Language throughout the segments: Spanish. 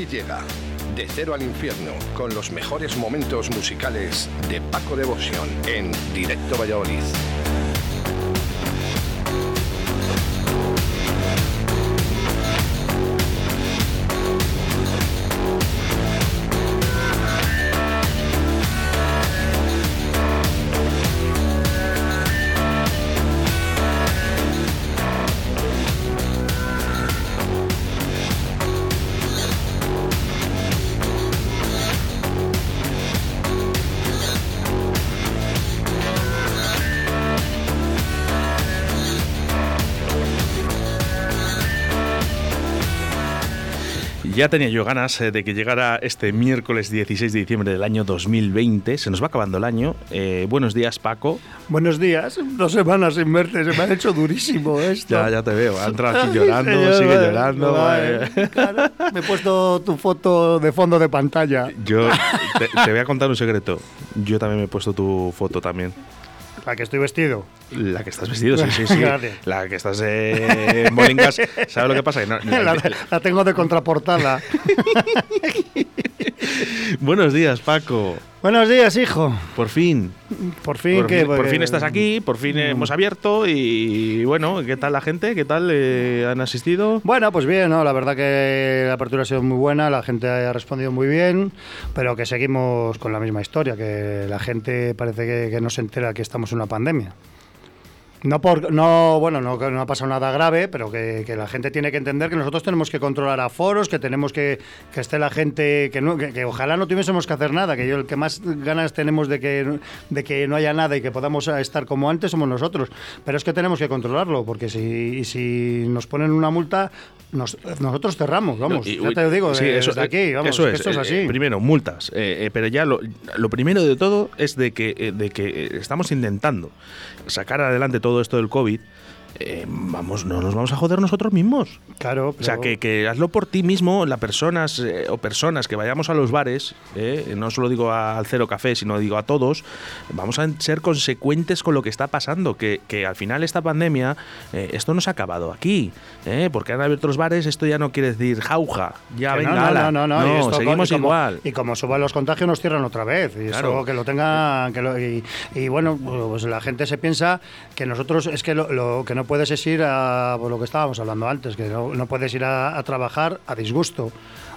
Aquí llega De Cero al Infierno con los mejores momentos musicales de Paco Devoción en Directo Valladolid. Ya tenía yo ganas eh, de que llegara este miércoles 16 de diciembre del año 2020. Se nos va acabando el año. Eh, buenos días, Paco. Buenos días. Dos semanas sin verte. Se me ha hecho durísimo esto. Ya, ya te veo. Ha entrado aquí llorando, sigue llorando. Claro, me he puesto tu foto de fondo de pantalla. Yo te, te voy a contar un secreto. Yo también me he puesto tu foto también. La que estoy vestido. La que estás vestido, sí, sí, sí. La que estás eh, en Bolingas. ¿Sabes lo que pasa? No, la, la, tengo de contraportada. Buenos días, Paco. Buenos días, hijo. Por fin. Por fin, por, fin, por fin estás aquí, por fin hemos abierto y bueno, ¿qué tal la gente? ¿Qué tal eh, han asistido? Bueno, pues bien, ¿no? la verdad que la apertura ha sido muy buena, la gente ha respondido muy bien, pero que seguimos con la misma historia, que la gente parece que, que no se entera que estamos en una pandemia. No, por, no bueno, no, no ha pasado nada grave, pero que, que, la gente tiene que entender que nosotros tenemos que controlar aforos, que tenemos que que esté la gente, que, no, que, que, ojalá no tuviésemos que hacer nada, que yo el que más ganas tenemos de que, de que no haya nada y que podamos estar como antes somos nosotros. Pero es que tenemos que controlarlo, porque si, si nos ponen una multa, nos, nosotros cerramos, vamos, no, y, ya te lo digo, sí, de, eso, desde aquí, vamos, eso es, esto es así. Eh, primero, multas, eh, eh, pero ya lo, lo, primero de todo es de que, de que estamos intentando sacar adelante todo esto del COVID, eh, vamos, no nos vamos a joder nosotros mismos. Claro. Pero... O sea, que, que, hazlo por ti mismo, las personas eh, o personas que vayamos a los bares, eh, no solo digo al Cero Café, sino digo a todos, vamos a ser consecuentes con lo que está pasando, que, que al final esta pandemia, esto no se ha acabado aquí, porque han abierto los bares, esto ya no quiere decir jauja, ya que venga, no, ala. no, no, no, no esto, seguimos y como, igual. Y como suban los contagios nos cierran otra vez, y Claro. eso que lo tengan, que lo, y, y bueno, pues la gente se piensa que nosotros, es que lo, lo que no puedes es ir a por lo que estábamos hablando antes, que no, no puedes ir a, a, trabajar a disgusto,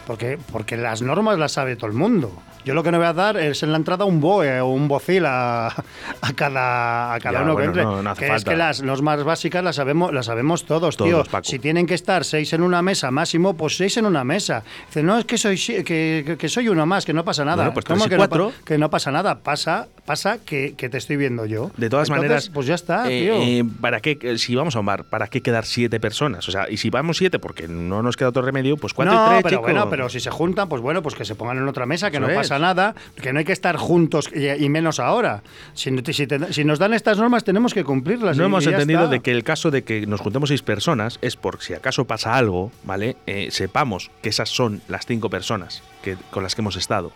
porque, porque las normas las sabe todo el mundo. Yo lo que no voy a dar es en la entrada un BOE o un bocil a, a cada, a cada Ya, uno bueno, que entre. no, no que es que las normas básicas las sabemos, las sabemos todos, Todos, tío. Paco. Si tienen que estar seis en una mesa máximo, pues seis en una mesa. Dice, no, es que soy, que, que- soy uno más, que no pasa nada. Bueno, pues ¿Cómo que, no, cuatro. pa- que no pasa nada? Pasa, pasa que, que te estoy viendo yo. De todas Entonces, maneras, Pues ya está, eh, tío. eh, ¿para qué, eh, si vamos a un bar, ¿para qué quedar siete personas? O sea, y si vamos siete porque no nos queda otro remedio, pues cuatro no, y tres, pero chico. bueno, pero si se juntan, pues bueno, pues que se pongan en otra mesa, que Eso no es. pasa nada, que no hay que estar juntos y, menos ahora. Si, si te- si nos dan estas normas, tenemos que cumplirlas. No y- hemos y entendido está. de que el caso de que nos juntemos seis personas es por si acaso pasa algo, ¿vale? Eh, sepamos que esas son las cinco personas que, con las que hemos estado.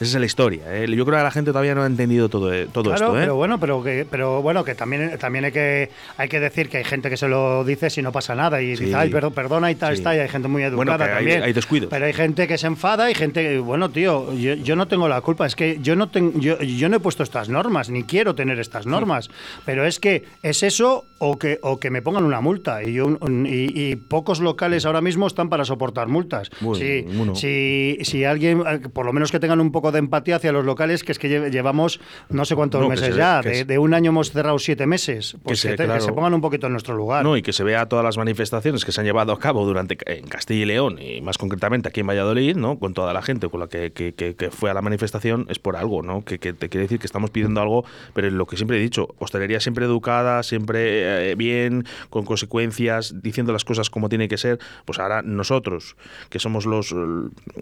Esa es la historia. ¿eh? Yo creo que la gente todavía no ha entendido todo, eh, todo Claro, esto. ¿eh? pero bueno, pero que, pero bueno, que también, también hay que hay que decir que hay gente que se lo dice si no pasa nada y Sí. dice, ay, perdón, perdona y tal Sí. está, y hay gente muy Bueno, educada hay- también. hay descuidos. Pero hay gente que se enfada y gente, que, bueno, tío, yo, yo no tengo la culpa, es que yo no tengo, yo, yo no he puesto estas normas, ni quiero tener estas normas, pero es que es eso o que o que me pongan una multa y, yo, y, y pocos locales ahora mismo están para soportar multas. Bueno, si, ninguno. si, si alguien, eh, por lo menos que tengan un poco de empatía hacia los locales, que es que lle- llevamos no sé cuántos No, que meses se ve- ya, que de, de un año hemos cerrado siete meses, pues se- que, te- que claro. se pongan un poquito en nuestro lugar. No, y que se vea todas las manifestaciones que se han llevado a cabo durante en Castilla y León y más concretamente aquí en Valladolid, ¿no? Con toda la gente con la que, que- que- que fue a la manifestación es por algo, ¿no? Que, que te quiere decir que estamos pidiendo algo, pero lo que siempre he dicho, hostelería siempre educada, siempre eh, bien, con consecuencias, diciendo las cosas como tiene que ser. Pues ahora nosotros, que somos los,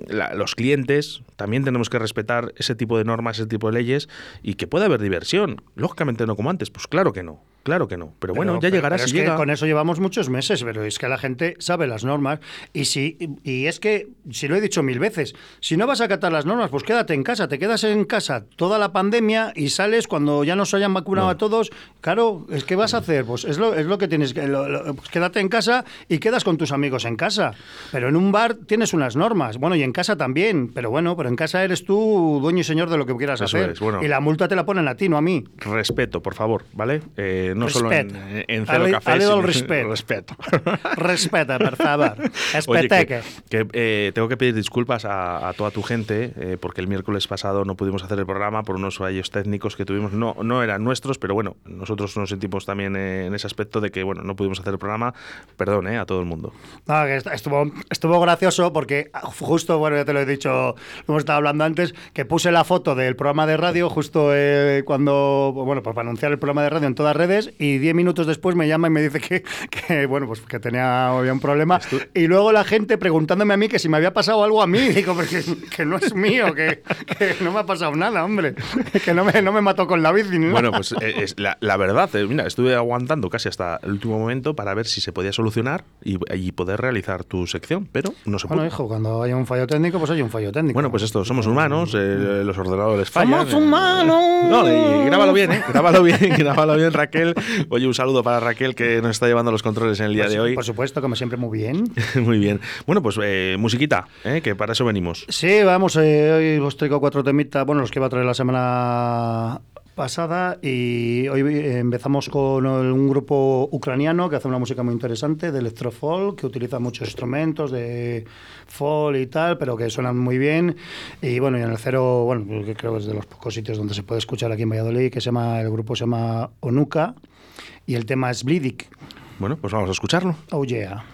la- los clientes, también tenemos que respetar ese tipo de normas, ese tipo de leyes y que puede haber diversión. Lógicamente no como antes, pues claro que no. Claro que no. Pero, bueno, ya llegará si llega. con eso llevamos muchos meses, pero es que la gente sabe las normas. Y si y es que, si lo he dicho mil veces, si no vas a acatar las normas, pues quédate en casa. Te quedas en casa toda la pandemia y sales cuando ya nos hayan vacunado a todos. Claro, es que vas a hacer, pues es lo, es lo que tienes que. Pues quédate en casa y quedas con tus amigos en casa. Pero en un bar tienes unas normas. Bueno, y en casa también. Pero bueno, pero en casa eres tú dueño y señor de lo que quieras hacer. Y la multa te la ponen a ti, no a mí. Respeto, por favor, ¿vale? Eh, no solo en, en Cero Café. el respeto. respeto. Respeta, por favor. que, que eh, tengo que pedir disculpas a, toda tu gente eh, porque el miércoles pasado no pudimos hacer el programa por unos fallos técnicos que tuvimos. No, no eran nuestros, pero bueno, nosotros nos sentimos también en ese aspecto de que bueno no pudimos hacer el programa. Perdón a todo el mundo. estuvo, estuvo gracioso porque justo, bueno, ya te lo he dicho, lo hemos estado hablando antes, que puse la foto del programa de radio justo cuando, bueno, pues para anunciar el programa de radio en todas redes y diez minutos después me llama y me dice que, bueno, pues que tenía había un problema. Y luego la gente preguntándome a mí que si me había pasado algo a mí. Digo, porque que no es mío, que, no me ha pasado nada, hombre. Que no me, no me mató con la bici. Bueno, pues eh, es, la, verdad, eh, mira, estuve aguantando casi hasta el último momento para ver si se podía solucionar y, poder realizar tu sección, pero no se puede. Bueno, hijo, cuando haya un fallo técnico, pues hay un fallo técnico. Bueno, pues esto, somos humanos, eh, los ordenadores fallan. ¡Somos humanos! No, y grábalo bien, ¿eh? Grábalo bien, grábalo bien, Raquel. Oye, un saludo para Raquel que nos está llevando los controles en el día pues de hoy. Por supuesto, como siempre, muy bien. muy bien. Bueno, pues eh, musiquita, ¿eh? que para eso venimos. Sí, vamos, eh, hoy os traigo cuatro temitas, bueno, los que iba a traer la semana pasada y hoy empezamos con un grupo ucraniano que hace una música muy interesante de electrofolk, que utiliza muchos instrumentos de folk y tal, pero que suenan muy bien. Y bueno, y en el cero, bueno, que creo que es de los pocos sitios donde se puede escuchar aquí en Valladolid, que se llama, el grupo se llama Onuka y el tema es Blidik. Bueno, pues vamos a escucharlo. Oh yeah.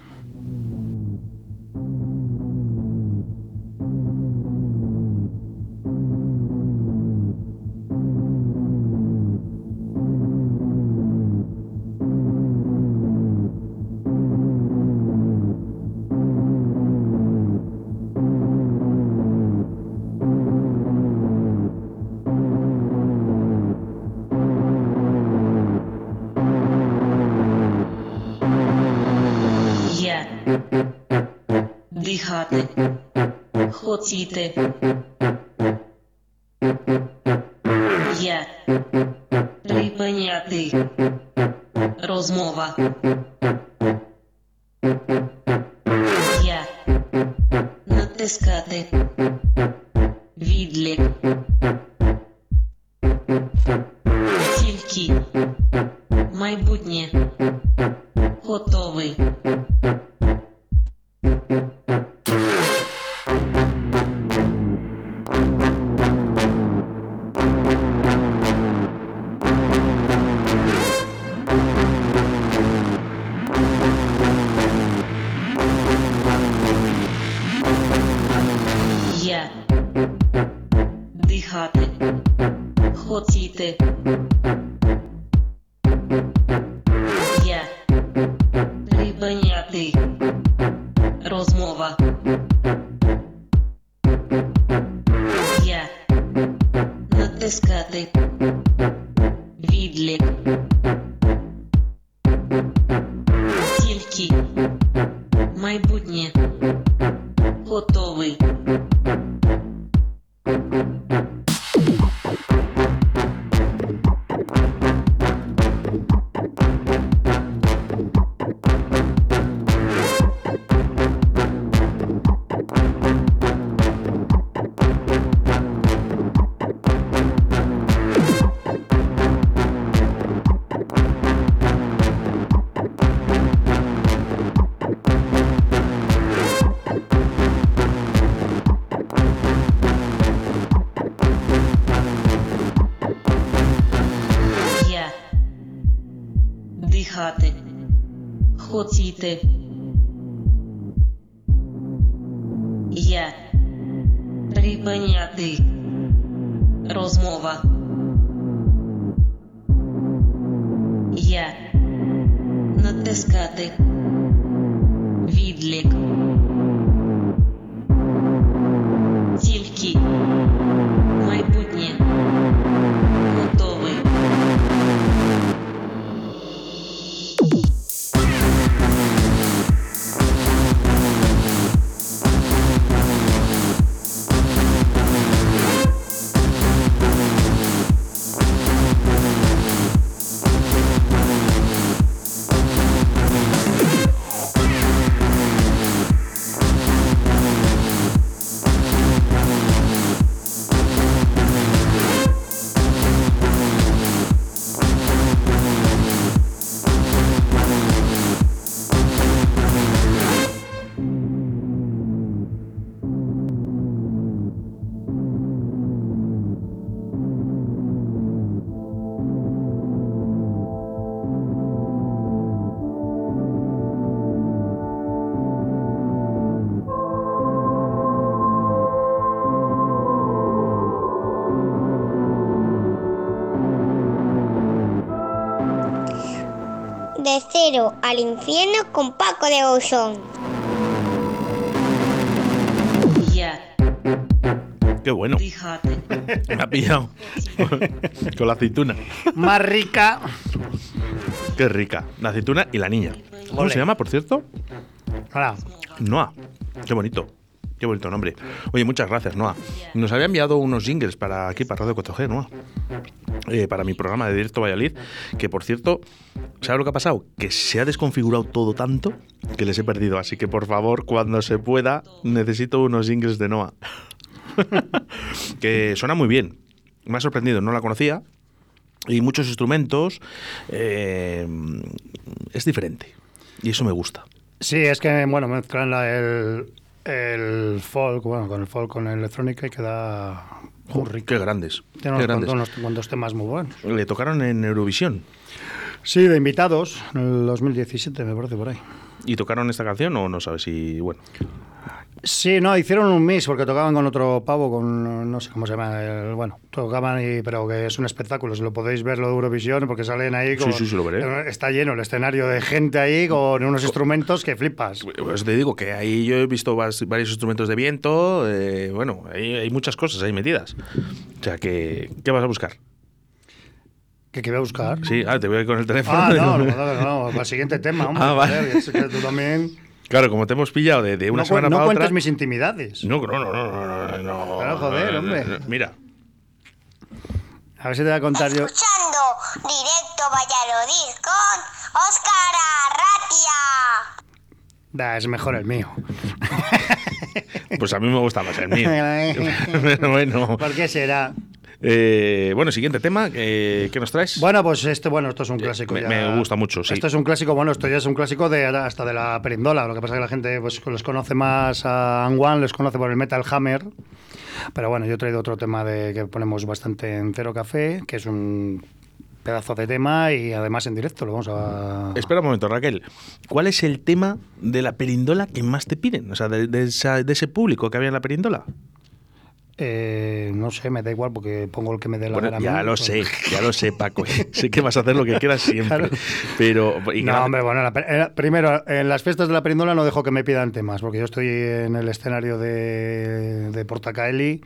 Хотіти. Я припиняти. Розмова. дві. Хотіти. Я припиняти розмова. Я натискати відлік. De cero al infierno con Paco de Bosón. Qué bueno. Me ha pillado. Con la aceituna. Más rica. Qué rica. La aceituna y la niña. ¿Cómo se llama, por cierto? Hola. Noa. Qué bonito. Qué bonito nombre. Oye, muchas gracias, Noa. Nos había enviado unos jingles para aquí, para Radio 4G, Noa. Eh, para mi programa de Directo Valladolid, que por cierto, ¿sabes lo que ha pasado? Que se ha desconfigurado todo tanto que les he perdido. Así que por favor, cuando se pueda, necesito unos jingles de Noah. que suena muy bien. Me ha sorprendido, no la conocía. Y muchos instrumentos. eh, es diferente. Y eso me gusta. Sí, es que, bueno, mezclan la- el, el folk, bueno, con el folk, con la electrónica y queda Qué grandes. Tiene qué grandes. unos temas muy buenos. Le tocaron en Eurovisión. Sí, de invitados, en el 2017, me parece por ahí. ¿Y tocaron esta canción o no sabes si, bueno? Sí, no, hicieron un mix porque tocaban con otro pavo, con no sé cómo se llama, el- bueno, tocaban y, pero que es un espectáculo, si lo podéis ver lo de Eurovisión, porque salen ahí con, Sí, sí, sí, lo veré. está lleno el escenario de gente ahí con unos instrumentos que flipas. Pues te digo que ahí yo he visto varios instrumentos de viento, eh, bueno, hay, hay muchas cosas ahí metidas. O sea, que, ¿qué vas a buscar? ¿Qué, qué voy a buscar? Sí, ah, te voy a ir con el teléfono. Ah, no, no, no, no, para el siguiente tema, hombre. Ah, vale. es que tú también... Claro, como te hemos pillado de, de una no semana no para cuentes otra. mis intimidades. No, no, no, no, no, no, no. Claro, joder, hombre. Mira, A ver si te voy a contar yo. Escuchando directo Valladolid con Óscar Arratia. Da, es mejor el mío. pues a mí me gusta más el mío. Pero bueno. ¿Por qué será? Eh, bueno, siguiente tema, eh, ¿qué nos traes? Bueno, pues este, bueno, esto es un clásico. me- ya. me gusta mucho, sí. Esto es un clásico, bueno, esto ya es un clásico de hasta de la perindola. Lo que pasa es que la gente pues les conoce más a Anguan, les conoce por el Metal Hammer. Pero bueno, yo he traído otro tema de que ponemos bastante en Cero Café, que es un pedazo de tema y además en directo lo vamos a. Espera un momento, Raquel. ¿Cuál es el tema de la perindola que más te piden? O sea, de, de esa- de ese público que había en la perindola. Eh, no sé, me da igual porque pongo el que me dé la Bueno, gana ya mí. lo sé, ya lo sé, Paco. sé que vas a hacer lo que quieras siempre. Claro. Pero. y No, hombre, bueno, la eh, primero, en las fiestas de la perindola no dejo que me pidan temas, porque yo estoy en el escenario de, de Portacaeli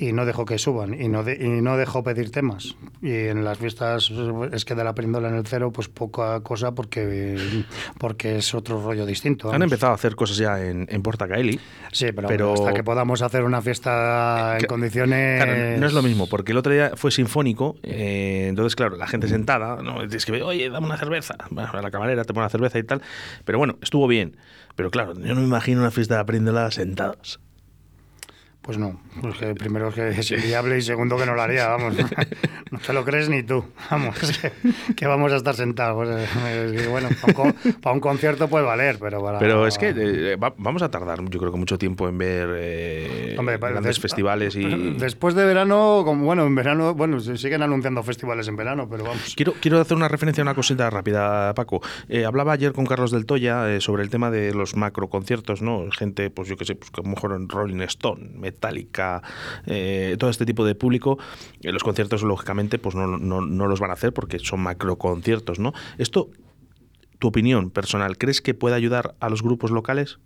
y no dejo que suban, y no, de- y no dejo pedir temas. Y en las fiestas es que de la perindola en el cero, pues poca cosa, porque, porque es otro rollo distinto. Han empezado a hacer cosas ya en, en Portacaeli. Sí, pero, pero- hasta que podamos hacer una fiesta en Que- condiciones... Claro, no es lo mismo, porque el otro día fue sinfónico, eh, entonces, claro, la gente sentada, ¿no? Es que, oye, dame una cerveza. Bueno, la camarera te pone una cerveza y tal. Pero bueno, estuvo bien. Pero claro, yo no me imagino una fiesta de aprendola sentados. Pues no, porque primero es que es inviable y segundo que no lo haría, vamos. No te lo crees ni tú, vamos, que, que vamos a estar sentados. Pues, es que, bueno, para un, para un concierto puede valer, pero para... Pero es que eh, va- vamos a tardar, yo creo que mucho tiempo en ver eh, Hombre, grandes des- festivales y... Después de verano, como bueno, en verano, bueno, se siguen anunciando festivales en verano, pero vamos. Quiero, quiero hacer una referencia a una cosita rápida, Paco. Eh, hablaba ayer con Carlos del Toya eh, sobre el tema de los macro conciertos, ¿no? Gente, pues yo qué sé, pues que a lo mejor en Rolling Stone, Metallica, eh, todo este tipo de público. Eh, los conciertos, lógicamente, pues no, no, no los van a hacer porque son macro conciertos, ¿no? Esto, tu opinión personal, ¿crees que puede ayudar a los grupos locales?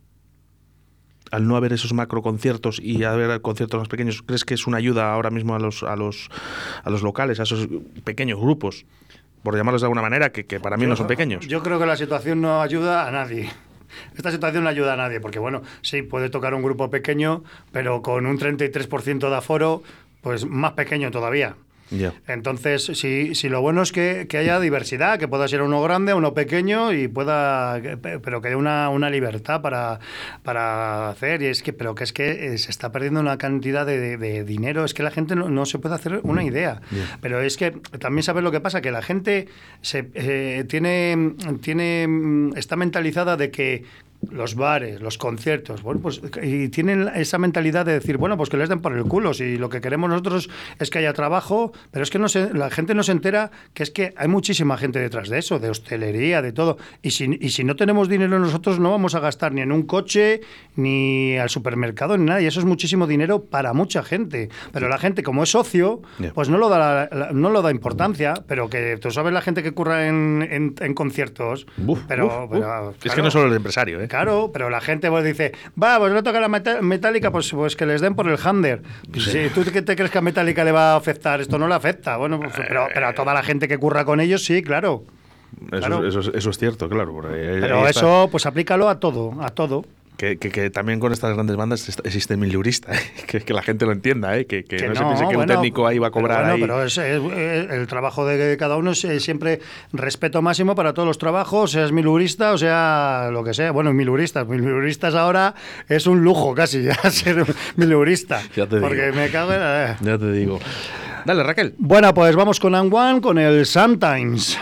Al no haber esos macro conciertos y haber conciertos más pequeños, ¿crees que es una ayuda ahora mismo a los, a los, a los locales, a esos pequeños grupos? Por llamarlos de alguna manera, que, que para mí no son pequeños. Yo creo que la situación no ayuda a nadie. Esta situación no ayuda a nadie, porque bueno, sí, puede tocar un grupo pequeño, pero con un 33% de aforo, pues más pequeño todavía. Entonces, si, si lo bueno es que, que haya diversidad, que pueda ser uno grande, uno pequeño, y pueda, pero que haya una, una libertad para, para hacer. Y es que, pero que es que eh, se está perdiendo una cantidad de, de- de dinero, es que la gente no, no se puede hacer una idea. Pero es que también sabes lo que pasa, que la gente se, eh, tiene, tiene, mm, está mentalizada de que los bares, los conciertos, bueno, pues y tienen esa mentalidad de decir, bueno, pues que les den por el culo, si lo que queremos nosotros es que haya trabajo, pero es que no se, la gente no se entera que es que hay muchísima gente detrás de eso, de hostelería, de todo, y si, y si no tenemos dinero nosotros no vamos a gastar ni en un coche, ni al supermercado, ni nada, y eso es muchísimo dinero para mucha gente, pero la gente como es socio, pues no lo da, la- la- no lo da importancia, pero que tú sabes la gente que curra en, en- en conciertos, Uf, pero, uf, uf. pero, Es que no solo el empresario, ¿eh? Claro, pero la gente pues dice, va, pues no toca la metálica, pues, pues que les den por el Hander. Sí, ¿Tú qué te crees que a Metallica le va a afectar? Esto no le afecta. Bueno, pues, pero, pero a toda la gente que curra con ellos, sí, claro. Eso, Claro. eso, eso es cierto, claro. Pero está. eso, pues aplícalo a todo, a todo. Que, que- que también con estas grandes bandas existe milurista, ¿eh? que, que la gente lo entienda, ¿eh? que, Que no, se piense que un bueno, técnico ahí va a pero cobrar bueno, ahí. Pero es, es- es- el trabajo de cada uno es eh, siempre respeto máximo para todos los trabajos, seas milurista o sea lo que sea. Bueno, miluristas, miluristas ahora es un lujo casi ya ser milurista. Ya te digo. porque me cago en... eh. Ya te digo. Dale, Raquel. Bueno, pues vamos con And One, con el. Sometimes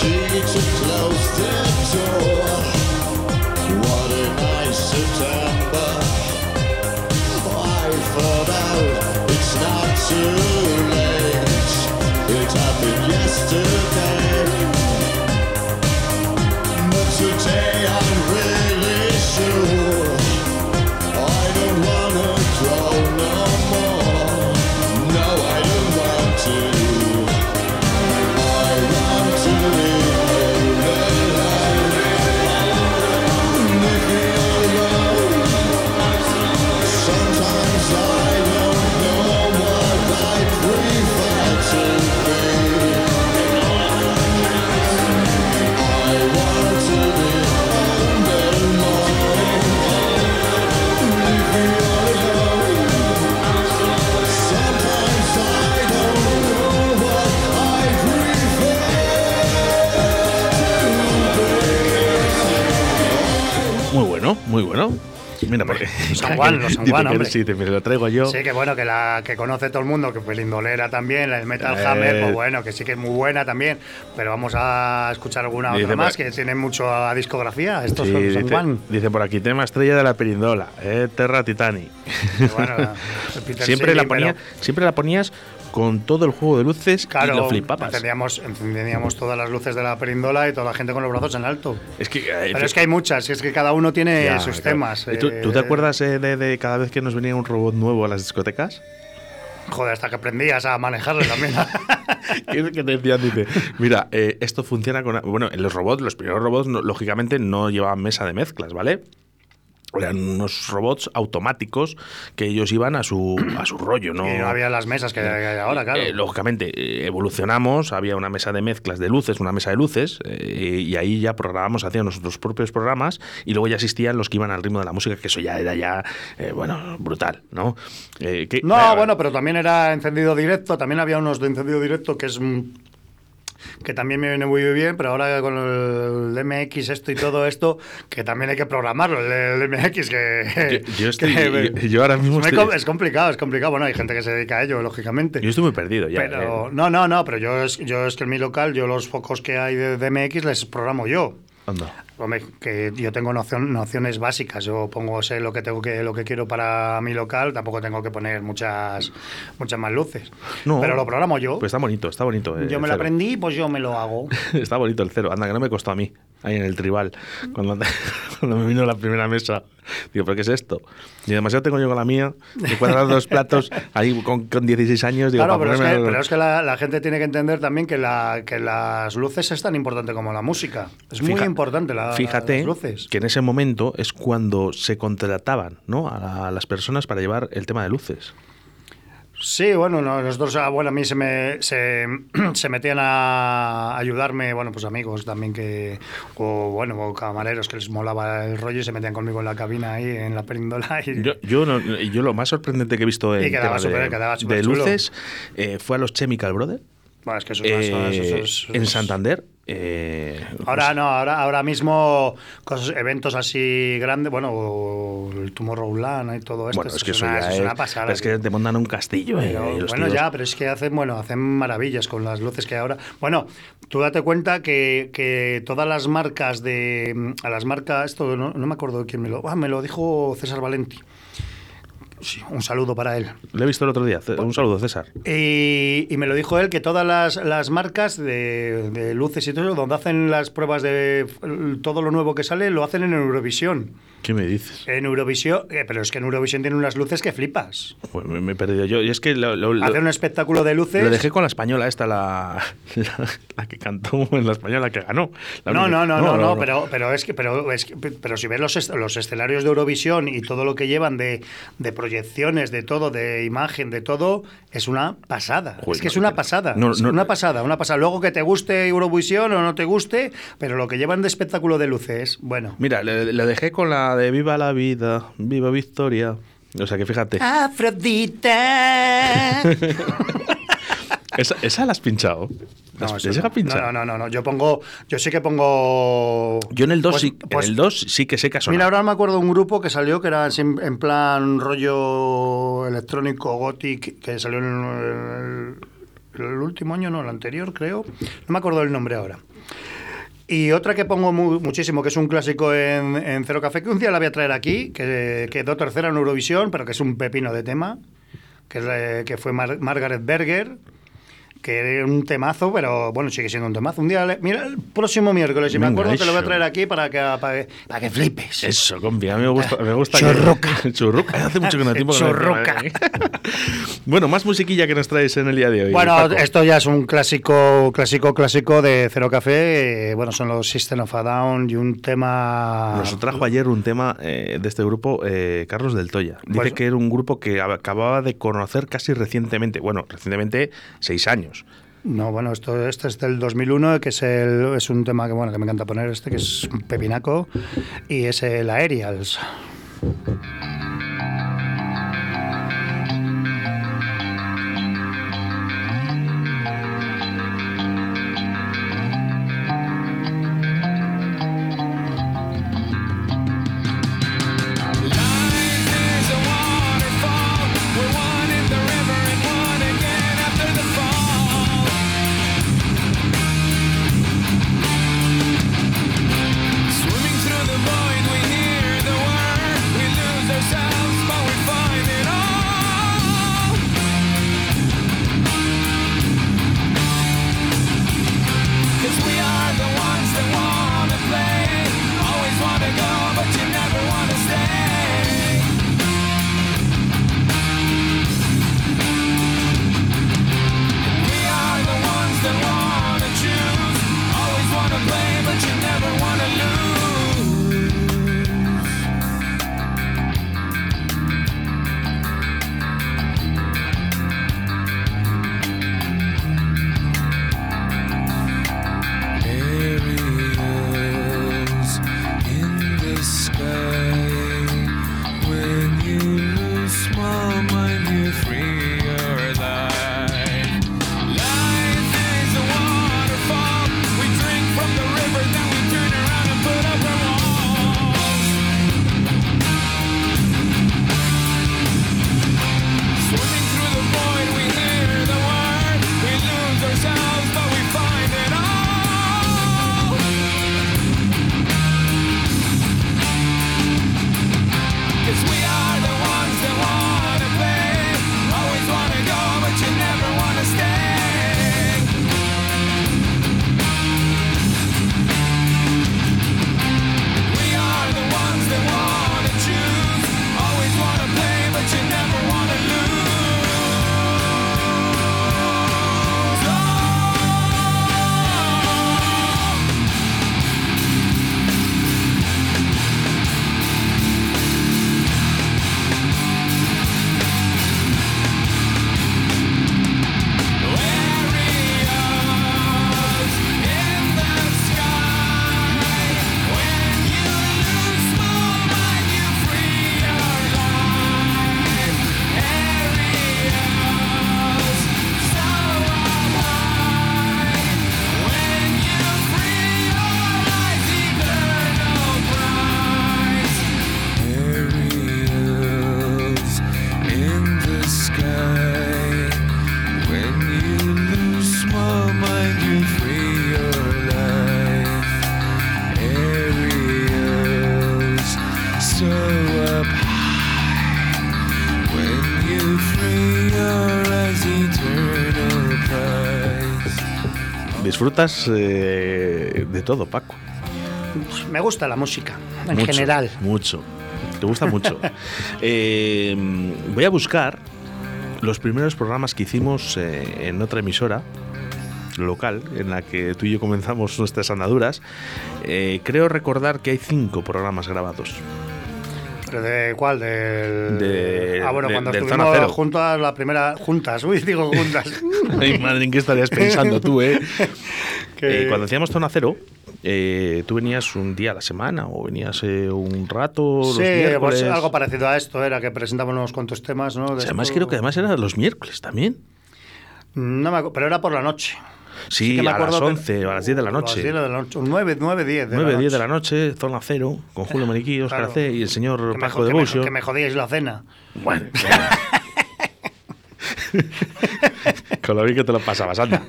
too late. It happened yesterday. Bueno, muy bueno. Mira, porque. San Juan, los San Juan, hombre. Sí, te- lo traigo yo. Sí, que bueno, que la que conoce todo el mundo, que fue Lindolera también, el Metal Eh. Hammer, pues bueno, que sí que es muy buena también. Pero vamos a escuchar alguna otra más por- que tiene mucho a discografía. Estos Sí, son San dice, Juan. dice por aquí, tema estrella de la perindola, eh, Terra Titani. Bueno, siempre, la ponía, pero- siempre la ponías con todo el juego de luces Claro, y lo flipabas. encendíamos, encendíamos todas las luces de la perindola y toda la gente con los brazos en alto. Es que, eh, Pero es que hay muchas, es que cada uno tiene ya, sus claro. temas. ¿Y tú, tú te eh, acuerdas eh, de, de cada vez que nos venía un robot nuevo a las discotecas? Joder, hasta que aprendías a manejarlo también. ¿Qué es que te decían? Dice, mira, eh, esto funciona con... Bueno, en los robots, los primeros robots, no- lógicamente, no llevaban mesa de mezclas, ¿vale? Eran unos robots automáticos que ellos iban a su, a su rollo, ¿no? Y no había las mesas que hay ahora, claro. Eh, lógicamente, eh, evolucionamos, había una mesa de mezclas de luces, una mesa de luces, eh, y ahí ya programábamos, hacíamos nuestros propios programas, y luego ya existían los que iban al ritmo de la música, que eso ya era ya, eh, bueno, brutal, ¿no? Que- No, bueno, pero también era encendido directo. También había unos de encendido directo que es. Que también me viene muy bien, pero ahora con el MX esto y todo esto, que también hay que programarlo, el, el MX, que... Yo, yo estoy- que- yo- yo ahora mismo estoy, es complicado, es complicado. Bueno, hay gente que se dedica a ello, lógicamente. yo estoy muy perdido ya. pero eh. no, no, no, pero yo es, yo es que en mi local, yo los focos que hay de, de MX les programo yo. Anda. Hombre, que yo tengo noción- nociones básicas. Yo pongo sé lo que tengo que lo que quiero para mi local. Tampoco tengo que poner muchas muchas más luces. No, pero lo programo yo. Pues está bonito, está bonito. eh, yo me lo aprendí, pues yo me lo hago. Está bonito el cero. Anda, que no me costó a mí, ahí en el tribal, cuando, cuando me vino la primera mesa. Digo, ¿pero qué es esto? Y demasiado tengo yo con la mía, de cuadrar dos platos, ahí con, con 16 años. Digo, claro, pero es, que, pero es que la, la gente tiene que entender también que, la, que las luces es tan importante como la música. Es muy importante la, Fíjate las luces. que en ese momento es cuando se contrataban ¿no? a, las personas para llevar el tema de luces. Sí, bueno, no, nosotros, ah, bueno, a mí se me se, se metían a ayudarme, bueno, pues amigos también que, o bueno, o camareros que les molaba el rollo y se metían conmigo en la cabina ahí, en la perindola. Y, Yo, yo, no- yo lo más sorprendente que he visto en Y quedaba tema de, quedaba luces eh, fue a los Chemical Brothers bueno, es que eso es una- eh, eso- eso- eso- en Santander. eh, Ahora no, ahora, ahora mismo cosas, eventos así grandes, bueno, el Tomorrowland y todo esto. Bueno, es que es eso una, es pasada. pero es que te montan un castillo. eh, Pero, bueno, tíos- ya, pero es que hacen, bueno, hacen maravillas con las luces que ahora. Bueno, tú date cuenta que, que todas las marcas de. A las marcas, esto no, no me acuerdo quién me lo. Ah, me lo dijo César Valenti. Sí, un saludo para él. Le he visto el otro día. Un saludo, César. Y, y me lo dijo él que todas las, las marcas de, de luces y todo eso, donde hacen las pruebas de todo lo nuevo que sale, lo hacen en Eurovisión. ¿Qué me dices? En Eurovisión, eh, pero es que en Eurovisión tiene unas luces que flipas. Pues me, he perdido yo. Y es que lo, Hacen un espectáculo de luces. lo dejé con la española esta, la, la, la que cantó en la española que ganó. No, no, no, no, no, pero, pero es que, pero, es que- pero si ves los, los escenarios de Eurovisión y todo lo que llevan de, de proyecciones, de todo, de imagen, de todo, es una pasada. Joder, es que es una pasada. no, es no- una pasada, una pasada. Luego que te guste Eurovisión o no te guste, pero lo que llevan de espectáculo de luces, bueno. Mira, le, le dejé con la de Viva la vida, Viva Victoria. O sea que fíjate, Afrodita. esa, esa la has pinchado. No, ¿Has- eso ¿les llega a no. pinchar? no, no, no, no. Yo pongo, yo sí que pongo. Yo en el 2 Pues- sí, pues- en el 2 sí que sé que. Mira, ahora me acuerdo de un grupo que salió que era en en plan rollo electrónico gothic, que salió en el, el último año, no, el anterior, creo. No me acuerdo el nombre ahora. Y otra que pongo mu- muchísimo, que es un clásico en, en Cero Café, que un día la voy a traer aquí, que quedó tercera en Eurovisión, pero que es un pepino de tema, que, es que fue Mar- Margaret Berger, que un temazo, pero bueno, sigue siendo un temazo. Un día, mira, el próximo miércoles, si me acuerdo, te lo voy a traer aquí para que, para que, para que flipes. Eso, compi, a mí me gusta. Me gusta Churruca. Que, churruca. Hace mucho que no tiempo que no Churruca. bueno, más musiquilla que nos traes en el día de hoy. Bueno, Paco. esto ya es un clásico, clásico, clásico de Cero Café. eh, bueno, son los System of a Down y un tema. Nos trajo ayer un tema eh, de este grupo, eh, Carlos del Toya. Dice Pues- que era un grupo que acababa de conocer casi recientemente. Bueno, recientemente, seis años. No, bueno, esto, este es del 2001, que es, el, es un tema que, bueno, que me encanta poner, este que es pepinaco, y es el Aerials. Eh, de todo, Paco. Me gusta la música, en Mucho, general. Mucho. Te gusta mucho. Eh, voy a buscar los primeros programas que hicimos eh, en otra emisora local en la que tú y yo comenzamos nuestras andaduras. Creo recordar que hay cinco programas grabados. ¿Pero de cuál? Del... De- ah, bueno, de- cuando estuvimos Cero. juntas, la primera... Juntas, uy, digo juntas. Ay, madre, ¿en qué estarías pensando tú, eh? Que- Eh, cuando hacíamos Zona Cero, eh, tú venías un día a la semana o venías eh, un rato los Sí, miércoles. pues algo parecido a esto era que presentamos unos cuantos temas, ¿no? O De sea, además esto- creo que además era los miércoles también. No me acu- pero era por la noche. Sí, que me a las acuerdo que- 11 o a las 10 de la A las noche. 10 de la noche. 9, 9 10 de 9, la 10 de noche. la noche, zona cero, con Julio Maniquí, Oscar Claro. C y el señor Que Paco de Bucio. que me jodíais la cena. Bueno, con lo bien que te lo pasabas, anda.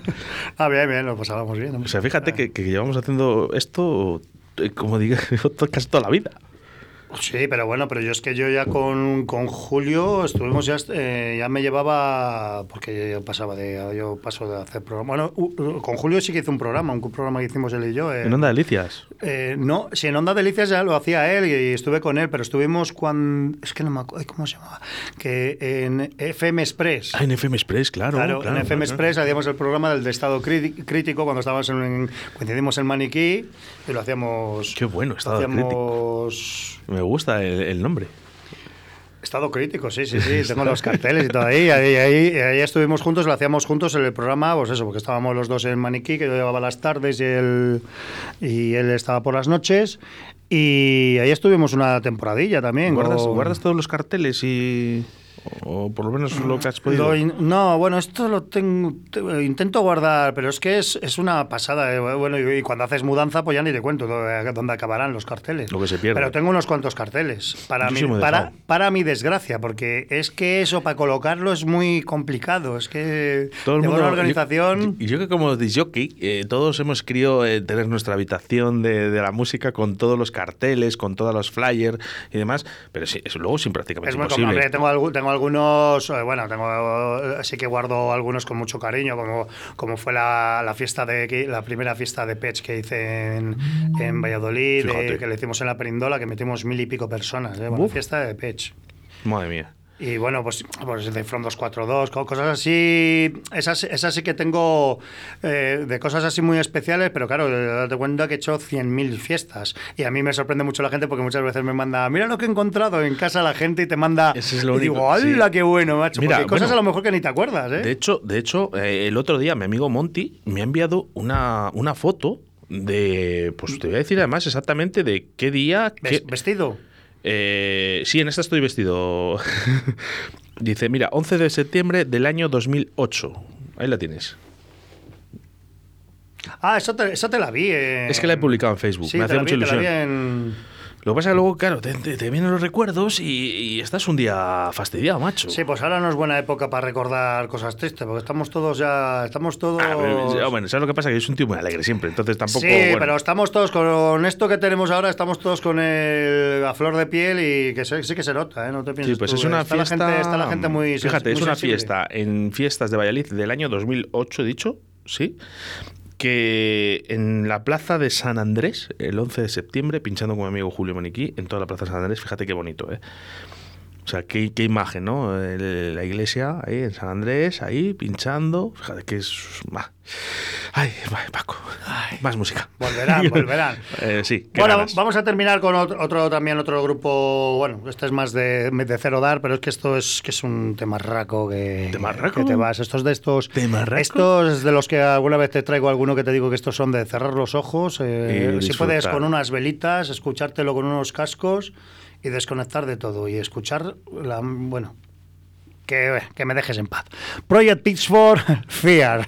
Ah, bien, bien, lo pasábamos bien. hombre. O sea, fíjate que, que llevamos haciendo esto, eh, como digo, casi toda la vida. Sí, pero bueno, pero yo es que yo ya con, con Julio estuvimos ya, eh, ya me llevaba, porque yo pasaba de, yo paso de hacer programa. Bueno, con Julio sí que hice un programa, un programa que hicimos él y yo. eh, En Onda Delicias. eh, no, si en Onda Delicias ya lo hacía él y estuve con él, pero estuvimos cuando, es que no me acuerdo, ¿cómo se llamaba? Que en FM Express. Ah, en FM Express, claro. Claro, claro, en FM claro. Express hacíamos el programa del de estado crítico cuando estábamos en, coincidimos en Maniquí y lo hacíamos. Qué bueno, estado hacíamos Me gusta el, el nombre. Estado crítico, sí, sí, sí. Tengo los carteles y todo ahí. Ahí, ahí, ahí estuvimos juntos, lo hacíamos juntos en el programa, pues eso, porque estábamos los dos en Maniquí, que yo llevaba las tardes y él, y él estaba por las noches. Y ahí estuvimos una temporadilla también. ¿Guardas, con- guardas todos los carteles y. O por lo menos lo que has podido. In- no, bueno, esto lo tengo, te- intento guardar, pero es que es, es una pasada. eh, Bueno, y, y cuando haces mudanza, pues ya ni te cuento dónde, dónde acabarán los carteles. Lo que se pierde. Pero tengo unos cuantos carteles. Para, mi, para, para mi desgracia, porque es que eso, para colocarlo, es muy complicado. Es que Todo el mundo, una organización. Y yo, yo que como disjockey, eh, todos hemos querido eh, tener nuestra habitación de, de la música con todos los carteles, con todos los flyers y demás, pero sí, es luego sin prácticamente Es muy imposible. complicado. Tengo, algu- tengo algunos, eh, bueno, tengo, eh, sí que guardo algunos con mucho cariño, como, como fue la, la fiesta de la primera fiesta de Pech que hice en, en Valladolid, de- Fíjate. que le hicimos en la Perindola, que metimos mil y pico personas, eh, bueno, fiesta de Pech. Madre mía. Y bueno, pues, pues de From 242, co- cosas así. Esas, esas sí que tengo eh, de cosas así muy especiales, pero claro, date cuenta que he hecho 100.000 fiestas. Y a mí me sorprende mucho la gente porque muchas veces me manda, mira lo que he encontrado en casa la gente y te manda. Es lo y digo, ¡hala, sí. qué bueno, macho! Mira, porque hay cosas bueno, a lo mejor que ni te acuerdas, ¿eh? De hecho, de hecho eh, el otro día mi amigo Monty me ha enviado una, una foto de. Pues te voy a decir además exactamente de qué día. ¿Ves- qué- ¿Vestido? Eh, sí, en esta estoy vestido. Dice, mira, 11 de septiembre del año 2008. Ahí la tienes. Ah, esa te, esa te la vi. eh. Es que la he publicado en Facebook. Sí, me hace mucha vi, te la ilusión. vi en- Lo que pasa es que luego, claro, te, te- te vienen los recuerdos y, y estás un día fastidiado, macho. Sí, pues ahora no es buena época para recordar cosas tristes, porque estamos todos ya. Estamos todos. Ah, pero, bueno, ¿sabes lo que pasa? Que yo soy un tío muy alegre siempre, entonces tampoco. sí, bueno. pero estamos todos con esto que tenemos ahora, estamos todos con el, a flor de piel y que se- sí que se nota, ¿eh? No te Sí, pienses pues tú, es una está fiesta. La gente, está la gente muy. Fíjate, muy es una sensible. fiesta en fiestas de Valladolid del año 2008, he dicho, sí. Que en la plaza de San Andrés, el 11 de septiembre, pinchando con mi amigo Julio Maniquí, en toda la plaza de San Andrés, fíjate qué bonito, ¿eh? O sea, qué, qué imagen, ¿no? La iglesia ahí en San Andrés, ahí pinchando. Fíjate que es. Ay, ay, Paco. Más música. Volverán, volverán. Eh, sí, Bueno, ganas. vamos a terminar con otro, otro también otro grupo. Bueno, este es más de, de cero dar, pero es que esto es que es un temarraco que, que te vas. Estos de estos. ¿Temarraco? Estos de los que alguna vez te traigo alguno que te digo que estos son de cerrar los ojos. eh, si puedes con unas velitas, escuchártelo con unos cascos y desconectar de todo y escuchar la bueno. Que, que me dejes en paz. Project Pitchfork Fear.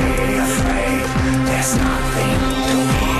be afraid, there's nothing to fear.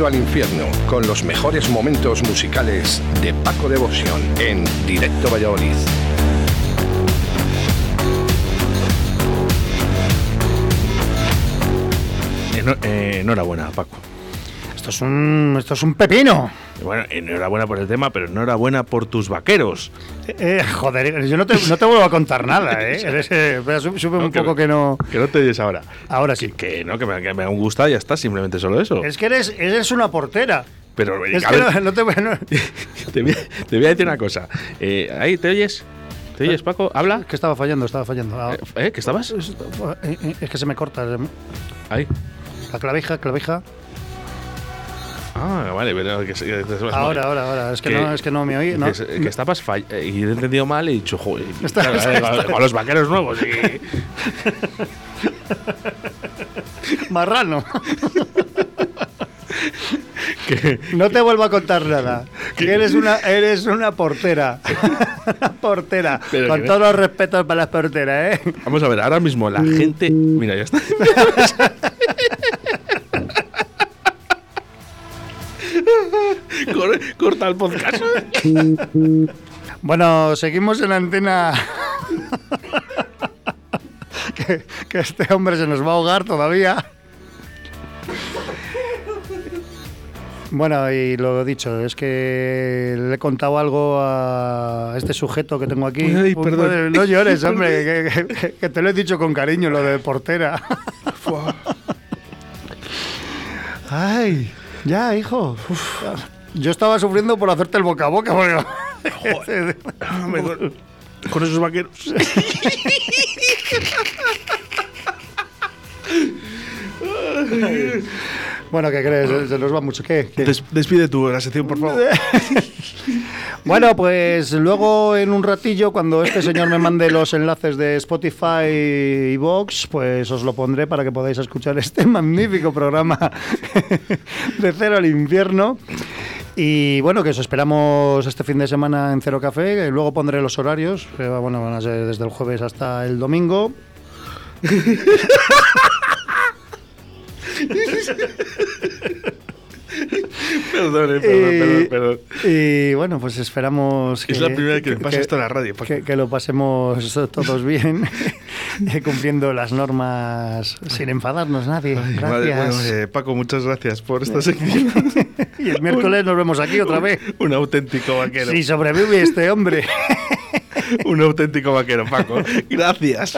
Al Infierno con los mejores momentos musicales de Paco Devoción en Directo Valladolid. Eno- eh, enhorabuena, Paco. Esto es un, esto es un pepino. Bueno, enhorabuena por el tema, pero enhorabuena por tus vaqueros. Eh, eh, joder, yo no te, no te vuelvo a contar nada, ¿eh? Eres, eh, sube, un que- poco que no... Que no te oyes ahora. Ahora sí. Que no, que me, que me han gustado y ya está, simplemente solo eso. Es que eres, eres una portera. Pero Es que ver, no, te voy te, voy a, te voy a decir una cosa. Eh, ahí, ¿te oyes? ¿Te oyes, Paco? ¿Habla? que estaba fallando, estaba fallando. Ah, Eh, ¿Eh? ¿Qué estabas? es, eh, eh, es que se me corta. eh, Ahí. La clavija, clavija. Ah, vale, pero que, que- que- Ahora, ahora, ahora. Es que, no, es que no me oí. No. Que, que estabas fall- eh, y he entendido mal y he dicho, joder, Está- claro, está- eh, está- con los vaqueros nuevos y... Marrano. No te vuelvo a contar nada. Que eres una, eres una portera. Una portera. Pero Con todos los respetos para las porteras, ¿eh? Vamos a ver, ahora mismo la gente... Mira, ya está. Corta el podcast. Bueno, seguimos en la antena. que, que este hombre se nos va a ahogar todavía. Bueno, y lo dicho, es que le he contado algo a este sujeto que tengo aquí. Ay, perdón. No llores, hombre, que, que- que te lo he dicho con cariño, lo de portera. Ay, ya, hijo. Uf. Yo estaba sufriendo por hacerte el boca a boca. porque- con, con esos vaqueros. Bueno, ¿qué crees? Se- nos va mucho. ¿Qué? ¿Qué? Des- despide tú la sección, por favor. Bueno, pues luego en un ratillo, cuando este señor me mande los enlaces de Spotify y Vox, pues os lo pondré para que podáis escuchar este magnífico programa de Cero al Infierno. Y bueno, que os esperamos este fin de semana en Cero Café. Luego pondré los horarios, que bueno, van a ser desde el jueves hasta el domingo. Perdón, eh, perdón, Y- perdón, perdón. Y bueno, pues esperamos Es la primera vez que me pasa esto la radio. Que, que lo pasemos todos bien, eh, cumpliendo las normas sin enfadarnos nadie. Ay, Gracias. madre, bueno, eh, Paco, muchas gracias por esta sección. y el miércoles nos vemos aquí otra vez. Un auténtico vaquero. Si sobrevive este hombre. Un auténtico vaquero, Paco. Gracias.